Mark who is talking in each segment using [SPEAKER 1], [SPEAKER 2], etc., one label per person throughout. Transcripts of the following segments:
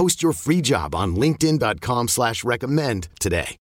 [SPEAKER 1] Post your free job on linkedin.com slash recommend today.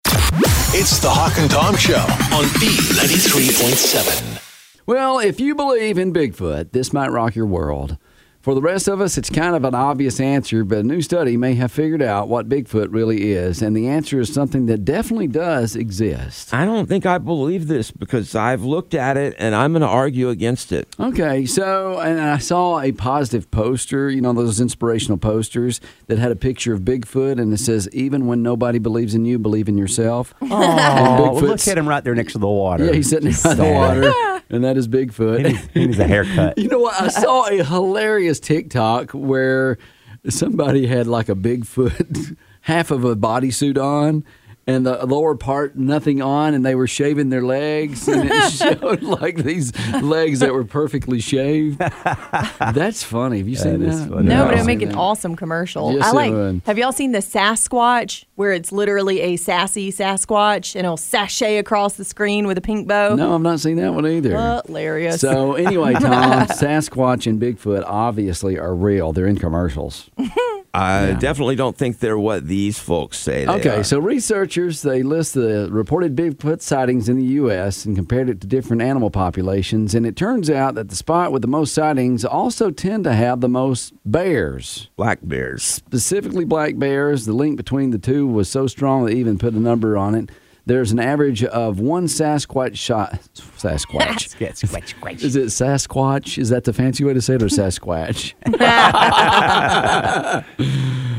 [SPEAKER 2] It's the Hawk and Tom Show on B93.7.
[SPEAKER 3] Well, if you believe in Bigfoot, this might rock your world. For the rest of us, it's kind of an obvious answer, but a new study may have figured out what Bigfoot really is, and the answer is something that definitely does exist.
[SPEAKER 4] I don't think I believe this because I've looked at it and I'm going to argue against it.
[SPEAKER 3] Okay, so and I saw a positive poster, you know, those inspirational posters that had a picture of Bigfoot and it says, "Even when nobody believes in you, believe in yourself."
[SPEAKER 5] Oh,
[SPEAKER 3] Bigfoot's-
[SPEAKER 5] look at him right there next to the water.
[SPEAKER 3] Yeah, he's sitting
[SPEAKER 5] Just
[SPEAKER 3] by the
[SPEAKER 5] sad.
[SPEAKER 3] water, and that is Bigfoot.
[SPEAKER 5] He needs, he needs a haircut.
[SPEAKER 3] You know what? I saw a hilarious TikTok where somebody had like a Bigfoot, half of a bodysuit on. And the lower part, nothing on, and they were shaving their legs, and it showed like these legs that were perfectly shaved. That's funny. Have you seen
[SPEAKER 5] That
[SPEAKER 3] that?
[SPEAKER 5] is funny.
[SPEAKER 6] No, but it
[SPEAKER 3] I've
[SPEAKER 6] would make an
[SPEAKER 3] that.
[SPEAKER 6] awesome commercial.
[SPEAKER 3] Yes,
[SPEAKER 6] I like.
[SPEAKER 3] would.
[SPEAKER 6] Have y'all seen the Sasquatch, where it's literally a sassy Sasquatch and it'll sashay across the screen with a pink bow?
[SPEAKER 3] No, I've not seen that one either.
[SPEAKER 6] Hilarious.
[SPEAKER 3] So anyway, Tom, Sasquatch and Bigfoot obviously are real. They're in commercials.
[SPEAKER 4] I definitely don't think they're what these folks say
[SPEAKER 3] Okay,
[SPEAKER 4] are.
[SPEAKER 3] so researchers they list the reported Bigfoot sightings in the U.S. and compared it to different animal populations, and it turns out that the spot with the most sightings also tend to have the most bears,
[SPEAKER 4] Black bears.
[SPEAKER 3] specifically black bears. The link between the two was so strong they even put a number on it. There's an average of one Sasquatch shot. Sasquatch.
[SPEAKER 5] Squatch, squatch, squatch.
[SPEAKER 3] Is it Sasquatch? Is that the fancy way to say it, or Sasquatch?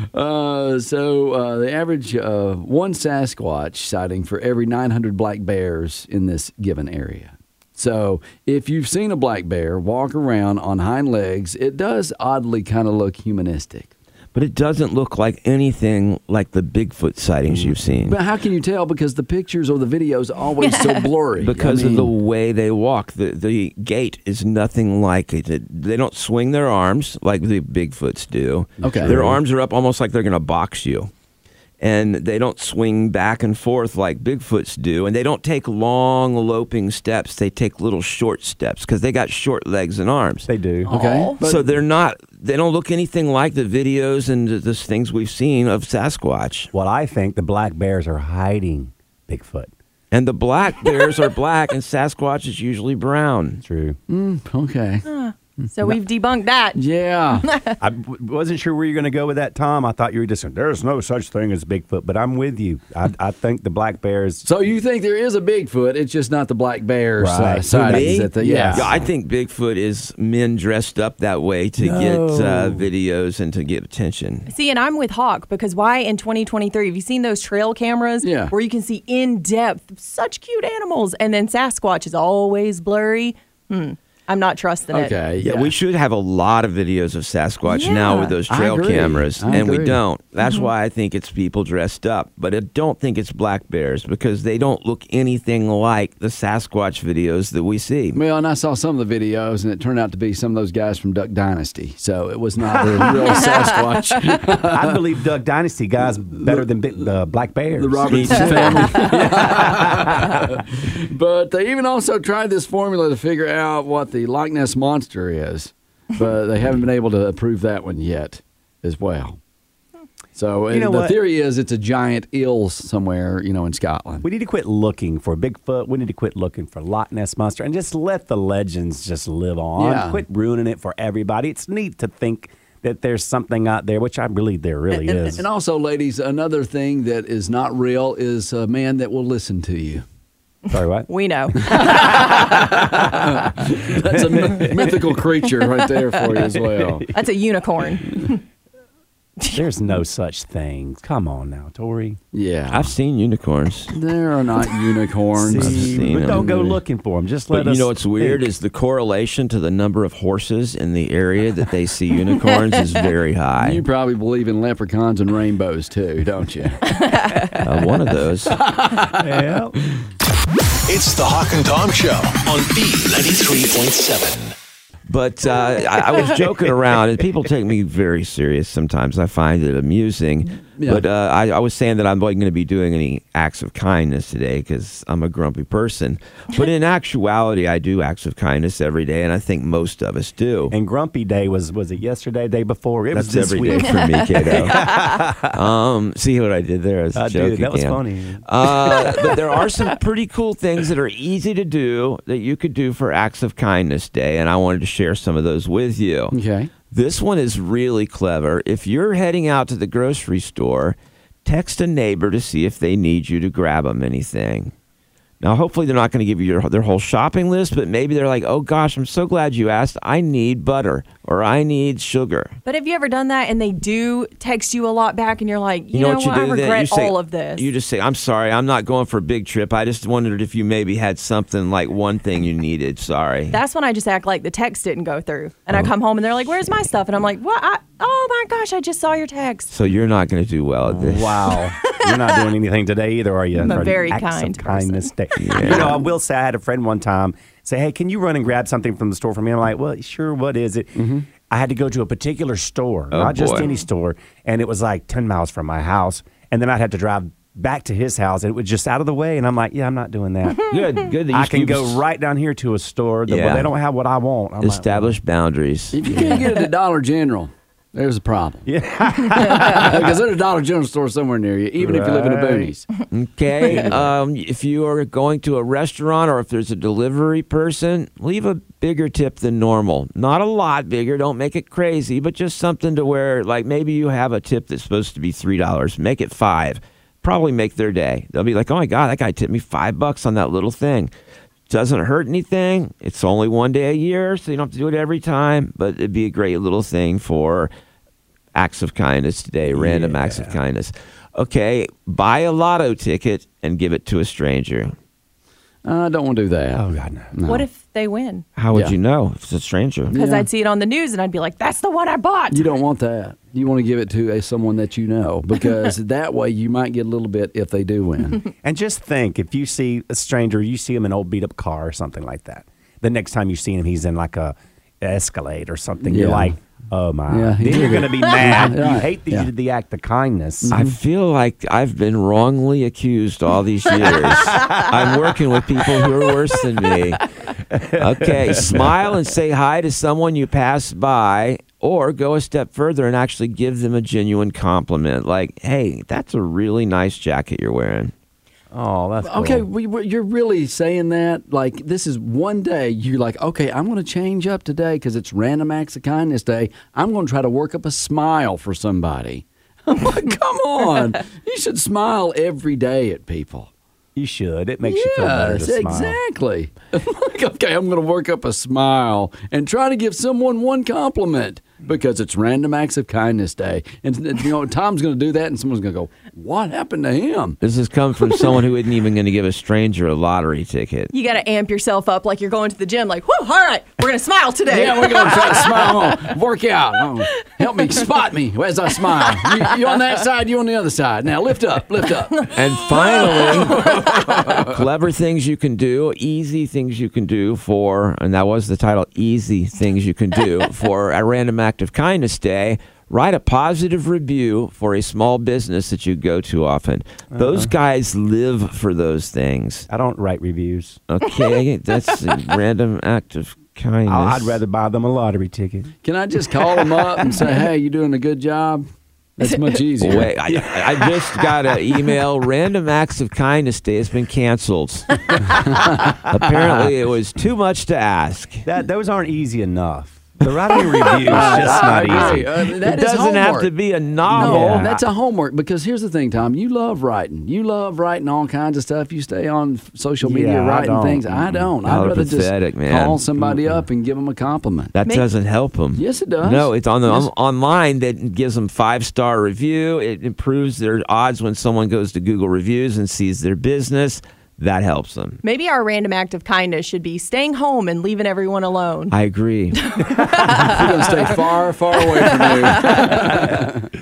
[SPEAKER 3] uh, so uh, the average of one Sasquatch sighting for every 900 black bears in this given area. So if you've seen a black bear walk around on hind legs, it does oddly kind of look humanistic.
[SPEAKER 4] But it doesn't look like anything like the Bigfoot sightings mm. you've seen.
[SPEAKER 3] But how can you tell? Because the pictures or the videos are always so blurry.
[SPEAKER 4] because
[SPEAKER 3] I
[SPEAKER 4] of the way they walk. The the gait is nothing like it. They don't swing their arms like the Bigfoots do.
[SPEAKER 3] Okay.
[SPEAKER 4] Their arms are up almost like they're going to box you. And they don't swing back and forth like Bigfoots do. And they don't take long, loping steps. They take little short steps because they got short legs and arms.
[SPEAKER 5] They do.
[SPEAKER 3] Okay. But-
[SPEAKER 4] so they're not, they don't look anything like the videos and the, the things we've seen of Sasquatch.
[SPEAKER 5] Well, I think the black bears are hiding Bigfoot.
[SPEAKER 4] And the black bears are black and Sasquatch is usually brown.
[SPEAKER 5] True.
[SPEAKER 3] Mm, okay.
[SPEAKER 6] So we've debunked that.
[SPEAKER 3] Yeah.
[SPEAKER 5] I w- wasn't sure where you're going to go with that, Tom. I thought you were just saying, there's no such thing as Bigfoot, but I'm with you. I, I think the black bears.
[SPEAKER 3] So you think there is a Bigfoot? It's just not the black bears
[SPEAKER 5] Right.
[SPEAKER 3] uh, sightings.
[SPEAKER 4] Me?
[SPEAKER 3] At the,
[SPEAKER 5] Yeah.
[SPEAKER 3] yeah.
[SPEAKER 4] Yeah, I think Bigfoot is men dressed up that way to get uh, videos and to get attention.
[SPEAKER 6] See, and I'm with Hawk because why in 2023 have you seen those trail cameras
[SPEAKER 3] Yeah.
[SPEAKER 6] where you can see in depth such cute animals and then Sasquatch is always blurry? Hmm. I'm not trusting it.
[SPEAKER 3] Okay.
[SPEAKER 4] Yeah, we should have a lot of videos of Sasquatch now with those trail cameras,
[SPEAKER 3] I
[SPEAKER 4] and we don't. That's mm-hmm. why I think it's people dressed up, but I don't think it's black bears because they don't look anything like the Sasquatch videos that we see.
[SPEAKER 3] Well, and I saw some of the videos, and it turned out to be some of those guys from Duck Dynasty. So it was not the real Sasquatch.
[SPEAKER 5] I believe Duck Dynasty guys better than Big, the black bears.
[SPEAKER 3] the Robertson family. but they even also tried this formula to figure out what the Loch Ness monster is, but they haven't been able to prove that one yet, as well. So
[SPEAKER 5] You know
[SPEAKER 3] the
[SPEAKER 5] what?
[SPEAKER 3] theory is it's a giant eel somewhere, you know, in Scotland.
[SPEAKER 5] We need to quit looking for Bigfoot. We need to quit looking for Loch Ness Monster and just let the legends just live on.
[SPEAKER 3] Yeah.
[SPEAKER 5] Quit ruining it for everybody. It's neat to think that there's something out there, which I believe there really
[SPEAKER 3] and,
[SPEAKER 5] is.
[SPEAKER 3] and also, ladies, another thing that is not real is a man that will listen to you.
[SPEAKER 5] Sorry, what?
[SPEAKER 6] We know.
[SPEAKER 3] That's a myth- mythical creature right there for you as well.
[SPEAKER 6] That's a unicorn.
[SPEAKER 5] There's no such thing. Come on now, Tori.
[SPEAKER 3] Yeah,
[SPEAKER 4] I've seen unicorns.
[SPEAKER 3] there are not unicorns.
[SPEAKER 5] See,
[SPEAKER 4] seen
[SPEAKER 5] but
[SPEAKER 4] them.
[SPEAKER 5] don't go looking for them. Just let
[SPEAKER 4] But
[SPEAKER 5] us.
[SPEAKER 4] you know what's weird
[SPEAKER 5] think.
[SPEAKER 4] is the correlation to the number of horses in the area that they see unicorns is very high.
[SPEAKER 3] You probably believe in leprechauns and rainbows too, don't you?
[SPEAKER 4] Uh, one of those.
[SPEAKER 5] Yeah.
[SPEAKER 2] It's the Hawk and Tom Show on B93.7.
[SPEAKER 4] But uh, I, I was joking around, and people take me very serious sometimes. I find it amusing.
[SPEAKER 3] Yeah.
[SPEAKER 4] But uh, I, I was saying that I wasn't going to be doing any acts of kindness today because I'm a grumpy person. But in actuality, I do acts of kindness every day, and I think most of us do.
[SPEAKER 5] And Grumpy Day was was it yesterday, day before? It was
[SPEAKER 4] That's
[SPEAKER 5] this
[SPEAKER 4] every day
[SPEAKER 5] week.
[SPEAKER 4] for me, kiddo. um, see what I did there? It was a
[SPEAKER 5] I
[SPEAKER 4] joke
[SPEAKER 5] did. That was
[SPEAKER 4] again.
[SPEAKER 5] funny.
[SPEAKER 4] Uh, but there are some pretty cool things that are easy to do that you could do for Acts of Kindness Day, and I wanted to share some of those with you.
[SPEAKER 3] Okay.
[SPEAKER 4] This one is really clever. If you're heading out to the grocery store, text a neighbor to see if they need you to grab them anything. Now, hopefully, they're not going to give you your, their whole shopping list, but maybe they're like, oh gosh, I'm so glad you asked. I need butter or I need sugar.
[SPEAKER 6] But have you ever done that and they do text you a lot back and you're like, you,
[SPEAKER 4] You know, what you
[SPEAKER 6] I
[SPEAKER 4] do? then?
[SPEAKER 6] regret
[SPEAKER 4] you say,
[SPEAKER 6] all of this.
[SPEAKER 4] You just say, "I'm sorry, I'm not going for a big trip. I just wondered if you maybe had something like one thing you needed. Sorry."
[SPEAKER 6] That's when I just act like the text didn't go through. And I
[SPEAKER 4] Uh-huh.
[SPEAKER 6] come home and they're like, where's my stuff? And I'm like, what? I, oh my gosh, I just saw your text.
[SPEAKER 4] so you're not going to do well at this.
[SPEAKER 5] Wow. You're not doing anything today either, are you?
[SPEAKER 6] I'm a
[SPEAKER 5] For an
[SPEAKER 6] very
[SPEAKER 5] acts of
[SPEAKER 6] kind person.
[SPEAKER 5] kindness day. You know, I will say I had a friend one time say, "Hey, can you run and grab something from the store for me?" I'm like, "Well, sure. What is it?" Mm-hmm. I had to go to a particular store,
[SPEAKER 4] Oh,
[SPEAKER 5] not just any store, and it was like ten miles from my house, and then I'd have to drive back to his house, and it was just out of the way, and I'm like, "Yeah, I'm not doing that."
[SPEAKER 4] Good, good. that
[SPEAKER 5] I can go right down here to a store. That,
[SPEAKER 4] Yeah.
[SPEAKER 5] well, they don't have what I want. I'm like,
[SPEAKER 4] Establish boundaries.
[SPEAKER 3] If you can't get it at Dollar General, there's a problem.
[SPEAKER 5] Yeah.
[SPEAKER 3] Because there's a Dollar General store somewhere near you, even if you live in the
[SPEAKER 5] Right.
[SPEAKER 3] boonies.
[SPEAKER 4] Okay. um, if you are going to a restaurant or if there's a delivery person, leave a bigger tip than normal. Not a lot bigger. Don't make it crazy, but just something to where, like, maybe you have a tip that's supposed to be three dollars. Make it five. Probably make their day. They'll be like, "Oh my god, that guy tipped me five bucks on that little thing." Doesn't hurt anything. It's only one day a year, so you don't have to do it every time. But it'd be a great little thing for acts of kindness today, random acts of kindness. Okay, buy a lotto ticket and give it to a stranger.
[SPEAKER 3] Uh, I don't want to do that.
[SPEAKER 5] Oh God, no.
[SPEAKER 6] What if they win?
[SPEAKER 4] How would
[SPEAKER 3] Yeah.
[SPEAKER 4] you know if it's a stranger?
[SPEAKER 6] Because
[SPEAKER 3] Yeah.
[SPEAKER 6] I'd see it on the news and I'd be like, that's the one I bought.
[SPEAKER 3] You don't want that. You want to give it to a, someone that you know because that way you might get a little bit if they do win.
[SPEAKER 5] And just think, if you see a stranger, you see him in an old beat up car or something like that. The next time you see him, he's in like a Escalade or something. You're
[SPEAKER 3] Yeah.
[SPEAKER 5] like, oh my.
[SPEAKER 3] Yeah,
[SPEAKER 5] then you're
[SPEAKER 3] a-
[SPEAKER 5] going to be mad. You hate that
[SPEAKER 3] Yeah.
[SPEAKER 5] you did the act of kindness. Mm-hmm.
[SPEAKER 4] I feel like I've been wrongly accused all these years. I'm working with people who are worse than me. Okay, smile and say hi to someone you pass by, or go a step further and actually give them a genuine compliment. Like, hey, that's a really nice jacket you're wearing.
[SPEAKER 5] Oh, that's cool.
[SPEAKER 3] Okay, we, we- you're really saying that? Like, this is one day you're like, okay, I'm going to change up today because it's Random Acts of Kindness Day. I'm going to try to work up a smile for somebody. I'm like, come on. you should smile every day at people.
[SPEAKER 5] You should. It makes you feel better to
[SPEAKER 3] Yes,
[SPEAKER 5] smile.
[SPEAKER 3] exactly. like, okay, I'm going to work up a smile and try to give someone one compliment because it's Random Acts of Kindness Day. And, you know, Tom's going to do that, and someone's going to go, what happened to him?
[SPEAKER 4] This has come from someone who isn't even going to give a stranger a lottery ticket.
[SPEAKER 6] You got to amp yourself up like you're going to the gym. Like, whoo, all right, we're going to smile today.
[SPEAKER 3] Yeah, we're going to try to smile, on, work out. Oh, help me, spot me as I smile. You, you on that side, you on the other side. Now lift up, lift up.
[SPEAKER 4] And finally, clever things you can do, easy things you can do for, and that was the title, Easy Things You Can Do for a Random Act of Kindness Day. Write a positive review for a small business that you go to often. Those uh-huh. guys live for those things.
[SPEAKER 5] I don't write reviews.
[SPEAKER 4] Okay, that's a random act of kindness.
[SPEAKER 5] I'd rather buy them a lottery ticket.
[SPEAKER 3] Can I just call them up and say, hey, you're doing a good job? That's much easier.
[SPEAKER 4] Wait, I, I just got an email. Random Acts of Kindness Day has been canceled. Apparently, it was too much to ask.
[SPEAKER 5] That those aren't easy enough. The writing review is just not easy.
[SPEAKER 3] Uh, that
[SPEAKER 4] it
[SPEAKER 3] is
[SPEAKER 4] doesn't have to be a
[SPEAKER 3] No,
[SPEAKER 4] novel.
[SPEAKER 5] Yeah.
[SPEAKER 3] that's a homework because here's the thing, Tom. You love writing. You love writing all kinds of stuff. You stay on social media
[SPEAKER 5] Yeah,
[SPEAKER 3] writing
[SPEAKER 5] don't.
[SPEAKER 3] things. I don't.
[SPEAKER 4] Y'all
[SPEAKER 3] I'd
[SPEAKER 4] are
[SPEAKER 3] rather just
[SPEAKER 4] pathetic, man.
[SPEAKER 3] call somebody up and give them a compliment.
[SPEAKER 4] That
[SPEAKER 6] Make-
[SPEAKER 4] doesn't help them.
[SPEAKER 3] Yes, it does.
[SPEAKER 4] No, it's on the
[SPEAKER 3] Yes.
[SPEAKER 4] on- online that gives them five star review. It improves their odds when someone goes to Google reviews and sees their business. That helps them.
[SPEAKER 6] Maybe our random act of kindness should be staying home and leaving everyone alone.
[SPEAKER 4] I agree.
[SPEAKER 3] We're going to stay far, far away from you.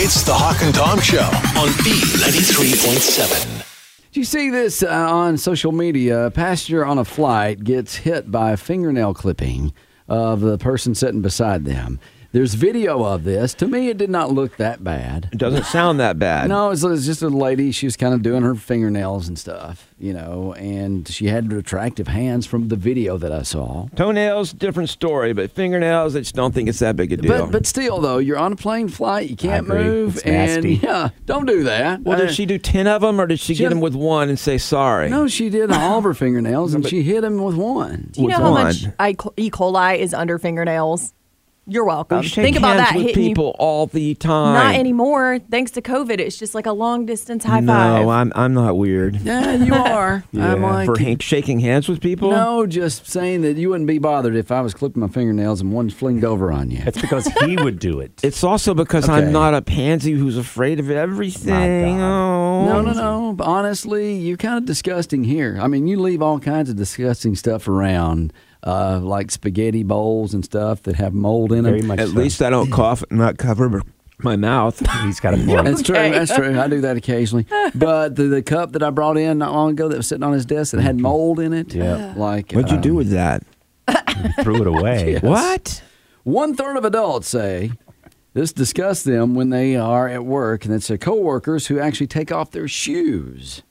[SPEAKER 2] It's the Hawk and Tom Show on B93.7.
[SPEAKER 3] Do you see this uh, on social media? A passenger on a flight gets hit by a fingernail clipping of the person sitting beside them. There's video of this. To me, it did not look that bad.
[SPEAKER 4] It doesn't sound that bad.
[SPEAKER 3] No, it's, it's just a lady. She was kind of doing her fingernails and stuff, you know, and she had attractive hands from the video that I saw.
[SPEAKER 4] Toenails, different story, but fingernails, I just don't think it's that big a deal.
[SPEAKER 3] But but still, though, you're on a plane flight. You can't move,
[SPEAKER 5] It's
[SPEAKER 3] and
[SPEAKER 5] nasty.
[SPEAKER 3] yeah, don't do that.
[SPEAKER 4] well,
[SPEAKER 3] Uh,
[SPEAKER 4] did she do 10 of them or did she,
[SPEAKER 3] She
[SPEAKER 4] get
[SPEAKER 3] had-
[SPEAKER 4] them with one and say sorry?
[SPEAKER 3] No, she did all of her fingernails, and she hit him with one.
[SPEAKER 6] Do you know
[SPEAKER 4] Which
[SPEAKER 6] how
[SPEAKER 4] one?
[SPEAKER 6] much I- E. coli is under fingernails? You're welcome.
[SPEAKER 4] We shake
[SPEAKER 6] Think about that
[SPEAKER 4] with
[SPEAKER 6] hitting you.
[SPEAKER 4] people all the time.
[SPEAKER 6] Not anymore. Thanks to COVID, it's just like a long distance high
[SPEAKER 4] no,
[SPEAKER 6] five.
[SPEAKER 4] I'm, I'm not weird.
[SPEAKER 3] Yeah, you are. I'm like,
[SPEAKER 4] For ha- shaking hands with people?
[SPEAKER 3] no, just saying that you wouldn't be bothered if I was clipping my fingernails and one flinged over on you.
[SPEAKER 5] It's because he would do it.
[SPEAKER 4] It's also because
[SPEAKER 3] Okay.
[SPEAKER 4] I'm not a pansy who's afraid of everything. Oh.
[SPEAKER 3] No, no, no. But honestly, you're kind of disgusting here. I mean, you leave all kinds of disgusting stuff around, uh, like spaghetti bowls and stuff that have mold in
[SPEAKER 5] Very
[SPEAKER 3] them.
[SPEAKER 5] much
[SPEAKER 4] At
[SPEAKER 5] so.
[SPEAKER 4] least I don't cough and not cover my mouth.
[SPEAKER 5] he's got a point.
[SPEAKER 3] That's true. That's true. I do that occasionally. But the, the cup that I brought in not long ago that was sitting on his desk that had mold in it.
[SPEAKER 5] Yeah.
[SPEAKER 3] Like
[SPEAKER 4] What'd you
[SPEAKER 3] uh,
[SPEAKER 4] do with that?
[SPEAKER 5] threw it away.
[SPEAKER 4] What?
[SPEAKER 3] One third of adults say this disgusts them when they are at work, and it's their coworkers who actually take off their shoes.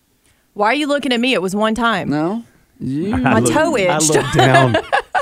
[SPEAKER 6] Why are you looking at me? It was one time.
[SPEAKER 3] No, you,
[SPEAKER 6] My toe
[SPEAKER 5] I
[SPEAKER 6] itched.
[SPEAKER 5] looked down.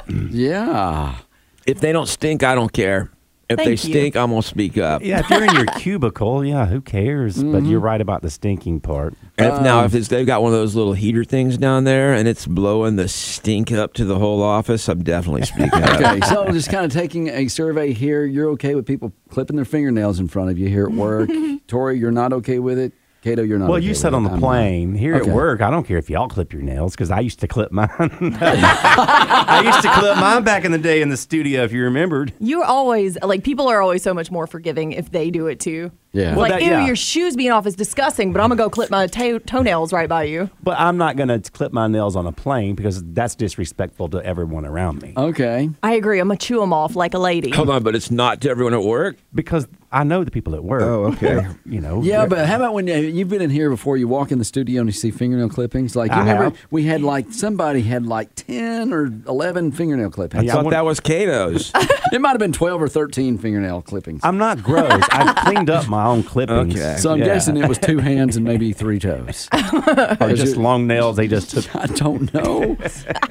[SPEAKER 3] yeah.
[SPEAKER 4] If they don't stink, I don't care. If
[SPEAKER 6] Thank
[SPEAKER 4] they
[SPEAKER 6] you.
[SPEAKER 4] stink, I'm gonna speak up.
[SPEAKER 5] Yeah, if you're in your cubicle, yeah, who cares? But you're right about the stinking part.
[SPEAKER 4] And if, now,
[SPEAKER 3] Um,
[SPEAKER 4] if it's, they've got one of those little heater things down there and it's blowing the stink up to the whole office, I'm definitely speaking up.
[SPEAKER 3] Okay, so I'm just kind of taking a survey here. You're okay with people clipping their fingernails in front of you here at work. Tori, you're not okay with it. Cato, you're not.
[SPEAKER 5] Well,
[SPEAKER 3] okay
[SPEAKER 5] you
[SPEAKER 3] with
[SPEAKER 5] said on the
[SPEAKER 3] I'm not.
[SPEAKER 5] plane. Here
[SPEAKER 3] Okay.
[SPEAKER 5] at work, I don't care if y'all clip your nails because I used to clip mine. I used to clip mine back in the day in the studio, if you remembered.
[SPEAKER 6] You're always like people are always so much more forgiving if they do it too.
[SPEAKER 3] Yeah. Well,
[SPEAKER 6] like
[SPEAKER 5] that-
[SPEAKER 6] ew,
[SPEAKER 5] yeah.
[SPEAKER 6] your shoes being off is disgusting, but I'm gonna go clip my toe- toenails right by you.
[SPEAKER 5] But I'm not going to clip my nails on a plane because that's disrespectful to everyone around me.
[SPEAKER 3] Okay.
[SPEAKER 6] I agree. I'm gonna chew them off like a lady.
[SPEAKER 4] Hold on, but it's not to everyone at work.
[SPEAKER 5] Because I know the people at work.
[SPEAKER 4] Oh, okay.
[SPEAKER 5] You know.
[SPEAKER 3] Yeah, but how about when you, you've been in here before? You walk in the studio and you see fingernail clippings. Like you
[SPEAKER 5] I
[SPEAKER 3] remember,
[SPEAKER 5] have.
[SPEAKER 3] we had like somebody had like ten or eleven fingernail
[SPEAKER 4] I
[SPEAKER 3] clippings.
[SPEAKER 5] Yeah, I
[SPEAKER 4] thought
[SPEAKER 5] want-
[SPEAKER 4] that was Cato's.
[SPEAKER 3] it might have been twelve or thirteen fingernail clippings.
[SPEAKER 5] I'm not gross. I cleaned up my own clippings.
[SPEAKER 4] Okay.
[SPEAKER 3] so I'm
[SPEAKER 5] Yeah.
[SPEAKER 3] guessing it was two hands and maybe three toes.
[SPEAKER 5] or just long nails. They just took.
[SPEAKER 3] I don't know,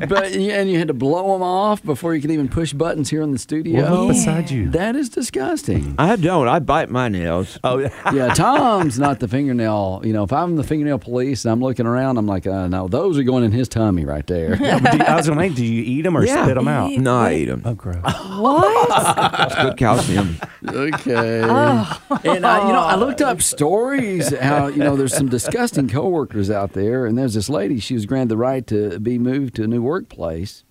[SPEAKER 3] but yeah, and you had to blow them off before you could even push buttons here in the studio.
[SPEAKER 5] Well, look beside you.
[SPEAKER 3] That is disgusting.
[SPEAKER 4] I don't. I bite my nails.
[SPEAKER 5] Oh,
[SPEAKER 3] yeah, Tom's not the fingernail. You know, if I'm the fingernail police and I'm looking around, I'm like, uh, no, those are going in his tummy right there.
[SPEAKER 5] do, I was going to say, do you eat them or
[SPEAKER 4] Yeah.
[SPEAKER 5] spit them out?
[SPEAKER 4] No, I eat them.
[SPEAKER 5] Oh, gross.
[SPEAKER 4] It's good calcium.
[SPEAKER 3] Okay. And I, you know, I looked up stories how you know there's some disgusting coworkers out there, and there's this lady. She was granted the right to be moved to a new workplace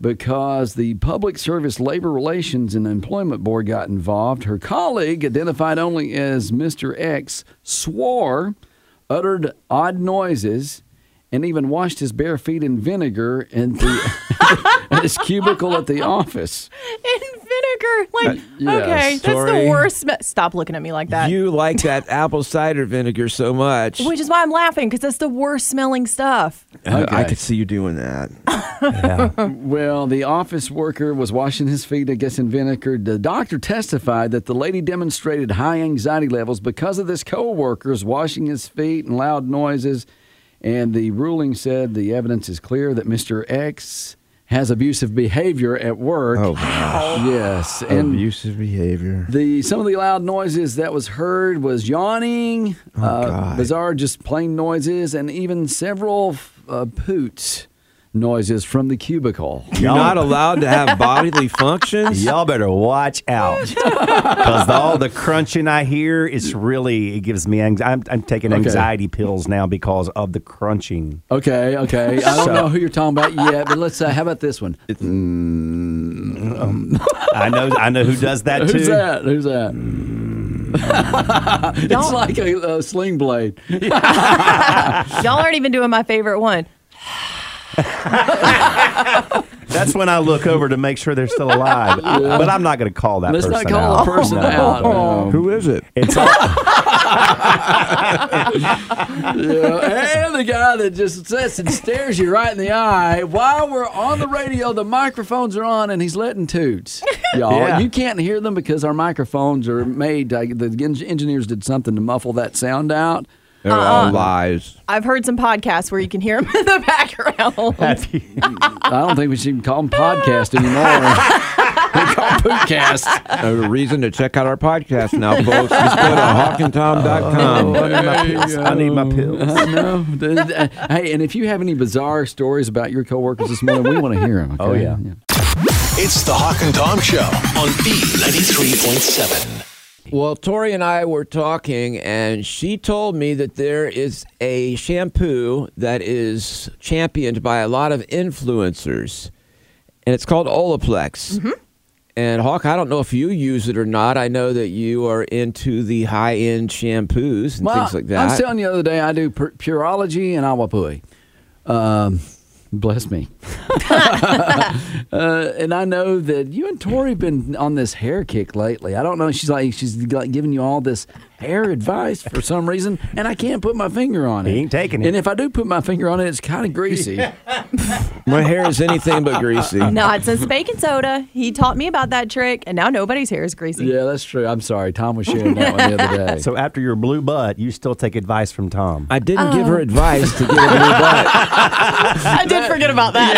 [SPEAKER 3] because the Public Service Labor Relations and Employment Board got involved. Her colleague, identified only as Mr. X, swore, uttered odd noises. And even washed his bare feet in vinegar in the, at his cubicle at the office.
[SPEAKER 6] In vinegar, like uh,
[SPEAKER 3] yes,
[SPEAKER 6] okay, that's the worst. Sm- Stop looking at me like that.
[SPEAKER 4] You like that apple cider vinegar so much.
[SPEAKER 6] Which is why I'm laughing because that's the worst smelling stuff.
[SPEAKER 4] I- I could see you doing that.
[SPEAKER 5] Yeah.
[SPEAKER 3] Well, the office worker was washing his feet, I guess, in vinegar. The doctor testified that the lady demonstrated high anxiety levels because of this co-worker's washing his feet and loud noises. And the ruling said the evidence is clear that Mr. X has abusive behavior at work.
[SPEAKER 4] Oh, gosh.
[SPEAKER 3] yes. And
[SPEAKER 4] Abusive behavior.
[SPEAKER 3] the some of the loud noises that was heard was yawning, uh,
[SPEAKER 4] God.
[SPEAKER 3] bizarre, just plain noises, and even several uh, poots noises from the cubicle.
[SPEAKER 4] You're not allowed to have bodily functions.
[SPEAKER 5] Y'all better watch out because all the crunching I hear is really it gives me anxiety. I'm, I'm taking
[SPEAKER 3] Okay.
[SPEAKER 5] anxiety pills now because of the crunching.
[SPEAKER 3] Okay, okay. I don't
[SPEAKER 5] So-
[SPEAKER 3] know who you're talking about yet, but let's. Uh, how about this one?
[SPEAKER 5] Mm, um, I know I know who does that too.
[SPEAKER 3] Who's that? Who's that? Mm. it's like a, a sling blade.
[SPEAKER 6] Y'all aren't even doing my favorite one.
[SPEAKER 5] That's when I look over to make sure they're still alive. But I'm not going to call that
[SPEAKER 3] Let's
[SPEAKER 5] person
[SPEAKER 3] not call
[SPEAKER 5] out.
[SPEAKER 3] a person
[SPEAKER 5] No.
[SPEAKER 3] out. no.
[SPEAKER 4] Who is it?
[SPEAKER 5] It's all,
[SPEAKER 3] Yeah, and the guy that just sits and stares you right in the eye while we're on the radio. The microphones are on, and he's letting toots. Y'all,
[SPEAKER 5] Yeah.
[SPEAKER 3] you can't hear them because our microphones are made. The engineers did something to muffle that sound out.
[SPEAKER 4] They're
[SPEAKER 6] Uh-uh.
[SPEAKER 4] all uh, lies.
[SPEAKER 6] I've heard some podcasts where you can hear them in the background.
[SPEAKER 3] I don't think we should call them podcast anymore. we call them pootcasts.
[SPEAKER 4] A reason to check out our podcast now, folks. Just go to hawkandtom.com.
[SPEAKER 5] Uh, I need my pills.
[SPEAKER 3] I uh, know. Uh, hey, and if you have any bizarre stories about your coworkers this morning, we want to hear them.
[SPEAKER 5] Oh, yeah.
[SPEAKER 2] It's the Hawk and Tom Show on B93.7.
[SPEAKER 4] Well, Tori and I were talking, and she told me that there is a shampoo that is championed by a lot of influencers, and it's called Olaplex. And Hawk, I don't know if you use it or not. I know that you are into the high end shampoos and
[SPEAKER 3] Well,
[SPEAKER 4] things like that.
[SPEAKER 3] I was telling you the other day, I do Pureology and Awapuhi. Um, bless me. uh, and I know that you and Tori have been on this hair kick lately. I don't know. She's like she's like giving you all this hair advice for some reason, and I can't put my finger on it.
[SPEAKER 5] He ain't taking it.
[SPEAKER 3] And if I do put my finger on it, it's kind of greasy.
[SPEAKER 4] My hair is anything but greasy.
[SPEAKER 6] No, Not since baking soda. He taught me about that trick, and now nobody's hair is greasy.
[SPEAKER 3] yeah, that's true. I'm sorry. Tom was sharing that one the other day.
[SPEAKER 5] So after your blue butt, you still take advice from Tom.
[SPEAKER 4] I didn't give oh. her advice to get a blue butt.
[SPEAKER 6] I did forget about that.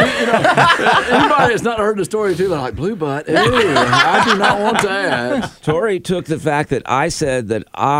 [SPEAKER 3] Anybody that's not heard the story too, they're like blue butt. Ew, I do not want that.
[SPEAKER 4] Tori took the fact that I said that I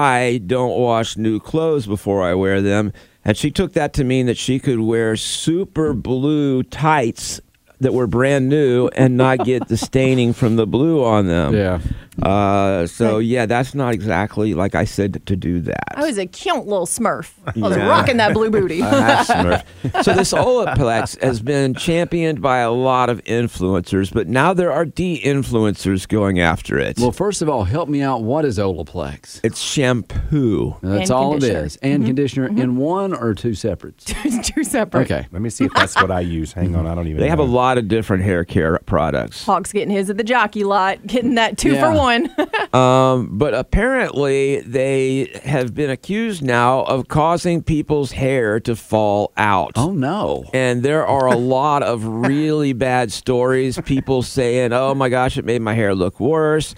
[SPEAKER 4] don't wash new clothes before I wear them, and she took that to mean that she could wear super blue tights that were brand new and not get the staining from the blue on them.
[SPEAKER 3] Yeah.
[SPEAKER 4] Uh, so yeah, that's not exactly like I said to do that.
[SPEAKER 6] I was a cute little smurf. I was
[SPEAKER 4] Yeah.
[SPEAKER 6] rocking that blue booty.
[SPEAKER 4] A Smurf. so this Olaplex has been championed by a lot of influencers, but now there are de-influencers going after it.
[SPEAKER 3] Well, first of all, help me out. What is Olaplex?
[SPEAKER 4] it's shampoo.
[SPEAKER 3] That's
[SPEAKER 6] And
[SPEAKER 3] all it
[SPEAKER 6] conditioner.
[SPEAKER 3] is. And conditioner in one or two separates.
[SPEAKER 6] Two separate.
[SPEAKER 3] Okay.
[SPEAKER 5] Let me see if that's what I use. Hang on, I don't even.
[SPEAKER 4] They have a lot of different hair care products.
[SPEAKER 6] Hawk's getting his at the jockey lot, getting that two
[SPEAKER 3] Yeah.
[SPEAKER 6] for one.
[SPEAKER 4] Um, but apparently, they have been accused now of causing people's hair to fall out.
[SPEAKER 3] Oh no.
[SPEAKER 4] And there are a lot of really bad stories. People saying, "Oh my gosh, it made my hair look worse."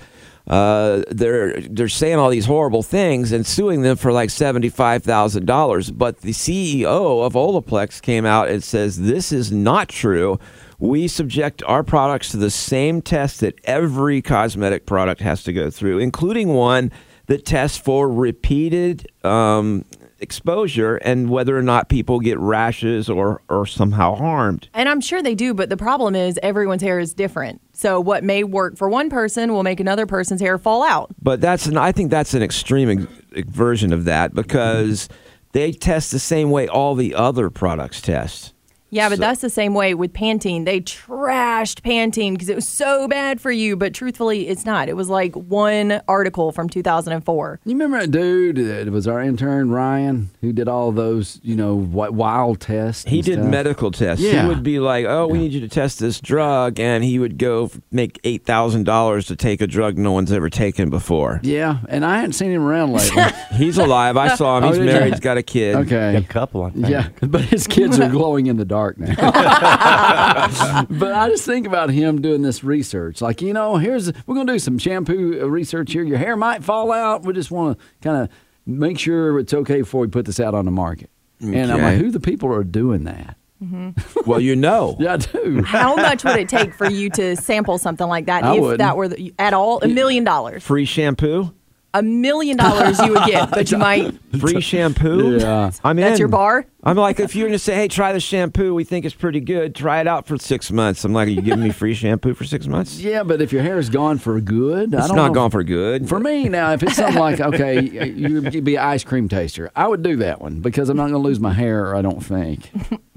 [SPEAKER 4] Uh, they're they're saying all these horrible things and suing them for like seventy five thousand dollars. But the CEO of Olaplex came out and says this is not true. We subject our products to the same test that every cosmetic product has to go through, including one that tests for repeated um, exposure and whether or not people get rashes or, or somehow harmed.
[SPEAKER 6] And I'm sure they do, but the problem is everyone's hair is different. So what may work for one person will make another person's hair fall out.
[SPEAKER 4] But that's an, I think that's an extreme ex- version of that because they test the same way all the other products test.
[SPEAKER 6] Yeah, but
[SPEAKER 4] So-
[SPEAKER 6] that's the same way with Pantene. They trashed Pantene because it was so bad for you, but truthfully, it's not. It was like one article from 2004.
[SPEAKER 3] You remember that dude that was our intern Ryan who did all those, you know, wi- wild tests.
[SPEAKER 4] He did
[SPEAKER 3] stuff?
[SPEAKER 4] medical tests.
[SPEAKER 3] Yeah.
[SPEAKER 4] He would be like, "Oh, we need you to test this drug," and he would go make eight thousand dollars to take a drug no one's ever taken before.
[SPEAKER 3] Yeah, and I hadn't seen him around lately.
[SPEAKER 4] He's alive. I saw him.
[SPEAKER 3] Oh,
[SPEAKER 4] He's
[SPEAKER 3] did you?
[SPEAKER 4] married. He's got a kid.
[SPEAKER 3] okay.
[SPEAKER 5] a couple. I think.
[SPEAKER 3] Yeah, but his kids are glowing in the dark now. but I just think about him doing this research. Like, you know, here's we're going to do some shampoo uh, research here. Your hair might fall out. We just want to kind of make sure it's okay before we put this out on the market. And I'm like, who the people are doing that?
[SPEAKER 4] Well, you know.
[SPEAKER 3] Yeah, I do.
[SPEAKER 6] How much would it take for you to sample something like that
[SPEAKER 3] I
[SPEAKER 6] if
[SPEAKER 3] wouldn't.
[SPEAKER 6] that were the, at all a million dollars?
[SPEAKER 4] Free shampoo.
[SPEAKER 6] A million dollars you would get, but you might.
[SPEAKER 4] Free shampoo?
[SPEAKER 3] Yeah.
[SPEAKER 4] I'm in.
[SPEAKER 6] That's your bar?
[SPEAKER 4] I'm like, if you're going to say, hey, try the shampoo, we think it's pretty good, try it out for six months. I'm like, are you giving me free shampoo for six months?
[SPEAKER 3] Yeah, but if your hair is gone for good, I
[SPEAKER 4] It's
[SPEAKER 3] don't
[SPEAKER 4] not
[SPEAKER 3] know.
[SPEAKER 4] gone for good.
[SPEAKER 3] For me now, if it's something like okay, you you'd be an ice cream taster, I would do that one because I'm not going to lose my hair. I don't think.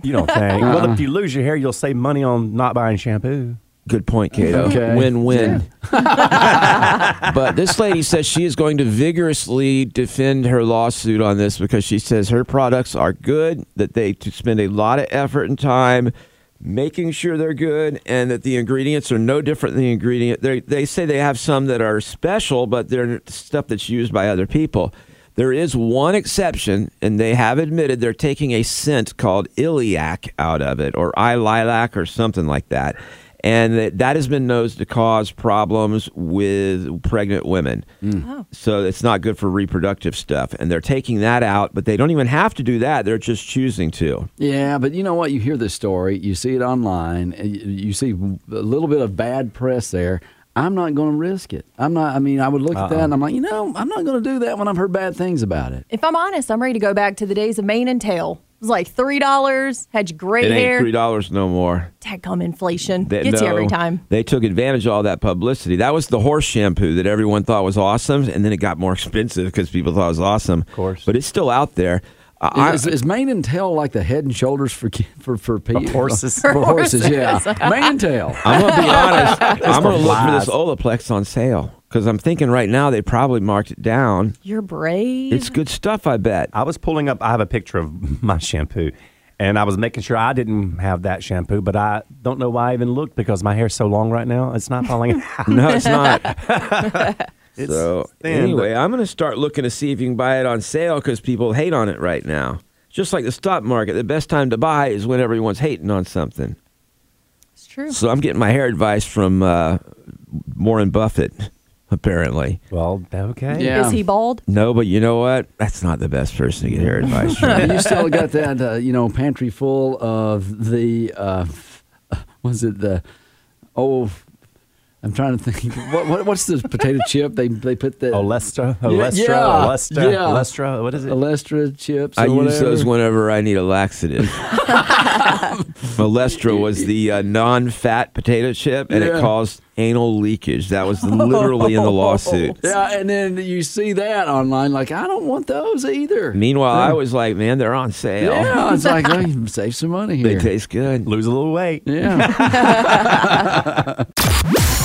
[SPEAKER 5] You don't think?
[SPEAKER 3] Uh-uh.
[SPEAKER 5] Well, if uh-uh. you lose your hair, you'll save money on not buying shampoo.
[SPEAKER 4] Good point, Kato. Mm-hmm.
[SPEAKER 3] Okay.
[SPEAKER 4] Win win. but this lady says she is going to vigorously defend her lawsuit on this because she says her products are good, that they spend a lot of effort and time making sure they're good, and that the ingredients are no different than the ingredient. They they say they have some that are special, but they're stuff that's used by other people. There is one exception, and they have admitted they're taking a scent called iliac out of it, or lilac, or something like that. And that, that has been known to cause problems with pregnant women. Mm. Oh, So it's not good for reproductive stuff. And they're taking that out, but they don't even have to do that. They're just choosing to.
[SPEAKER 3] Yeah, but you know what? You hear this story, you see it online, uh, you you see a little bit of bad press there. I'm not going to risk it. I'm not. I mean, I would look at that uh-uh. and I'm like, you know, I'm not going to do that when I've heard bad things about it.
[SPEAKER 6] If I'm honest, I'm ready to go back to the days of mane and tail. It was like three dollars, had your great
[SPEAKER 4] It
[SPEAKER 6] hair.
[SPEAKER 4] ain't $3 no more.
[SPEAKER 6] Tagcom inflation
[SPEAKER 4] They-
[SPEAKER 6] gets you every time.
[SPEAKER 4] They took advantage of all that publicity. That was the horse shampoo that everyone thought was awesome, and then it got more expensive because people thought it was awesome. Of
[SPEAKER 5] course.
[SPEAKER 4] But it's still out there. I-
[SPEAKER 3] Is, is mane and tail like the head and shoulders for for for people?
[SPEAKER 5] horses.
[SPEAKER 3] For horses, yeah. mane and tail.
[SPEAKER 4] I'm gonna be honest. I'm gonna
[SPEAKER 5] for
[SPEAKER 4] look for this. Olaplex on sale because I'm thinking right now they probably marked it down.
[SPEAKER 6] You're brave.
[SPEAKER 4] It's good stuff, I bet.
[SPEAKER 5] I was pulling up. I have a picture of my shampoo, and I was making sure I didn't have that shampoo. But I don't know why I even looked because my hair's so long right now. It's not falling out.
[SPEAKER 4] No, it's not.
[SPEAKER 5] It's
[SPEAKER 4] so
[SPEAKER 5] thin,
[SPEAKER 4] anyway,
[SPEAKER 5] but-
[SPEAKER 4] I'm gonna start looking to see if you can buy it on sale because people hate on it right now. Just like the stock market, the best time to buy is when everyone's hating on something.
[SPEAKER 6] it's true.
[SPEAKER 4] So I'm getting my hair advice from uh, Warren Buffett, apparently.
[SPEAKER 5] Well, okay.
[SPEAKER 3] Yeah.
[SPEAKER 6] Is he bald?
[SPEAKER 4] No, but you know what? That's not the best person to get hair advice from.
[SPEAKER 3] You still got that, uh, you know, pantry full of the, uh, was it the, oh, I'm trying to think. What, what, what's the potato chip? They they put the
[SPEAKER 5] Olestra,
[SPEAKER 3] Yeah,
[SPEAKER 5] Olestra,
[SPEAKER 3] yeah,
[SPEAKER 5] Olestra,
[SPEAKER 3] yeah.
[SPEAKER 5] Olestra. What is it?
[SPEAKER 3] Olestra chips. Or
[SPEAKER 4] I use
[SPEAKER 3] whatever.
[SPEAKER 4] those whenever I need a laxative. Molestra was the uh, non-fat potato chip, and
[SPEAKER 3] Yeah.
[SPEAKER 4] it caused anal leakage. That was literally in the lawsuit.
[SPEAKER 3] Yeah, and then you see that online, like I don't want those either.
[SPEAKER 4] Meanwhile, I was like, man, they're on sale.
[SPEAKER 3] Yeah, it's like oh, you save some money here.
[SPEAKER 4] They taste good.
[SPEAKER 5] Lose a little weight.
[SPEAKER 3] yeah.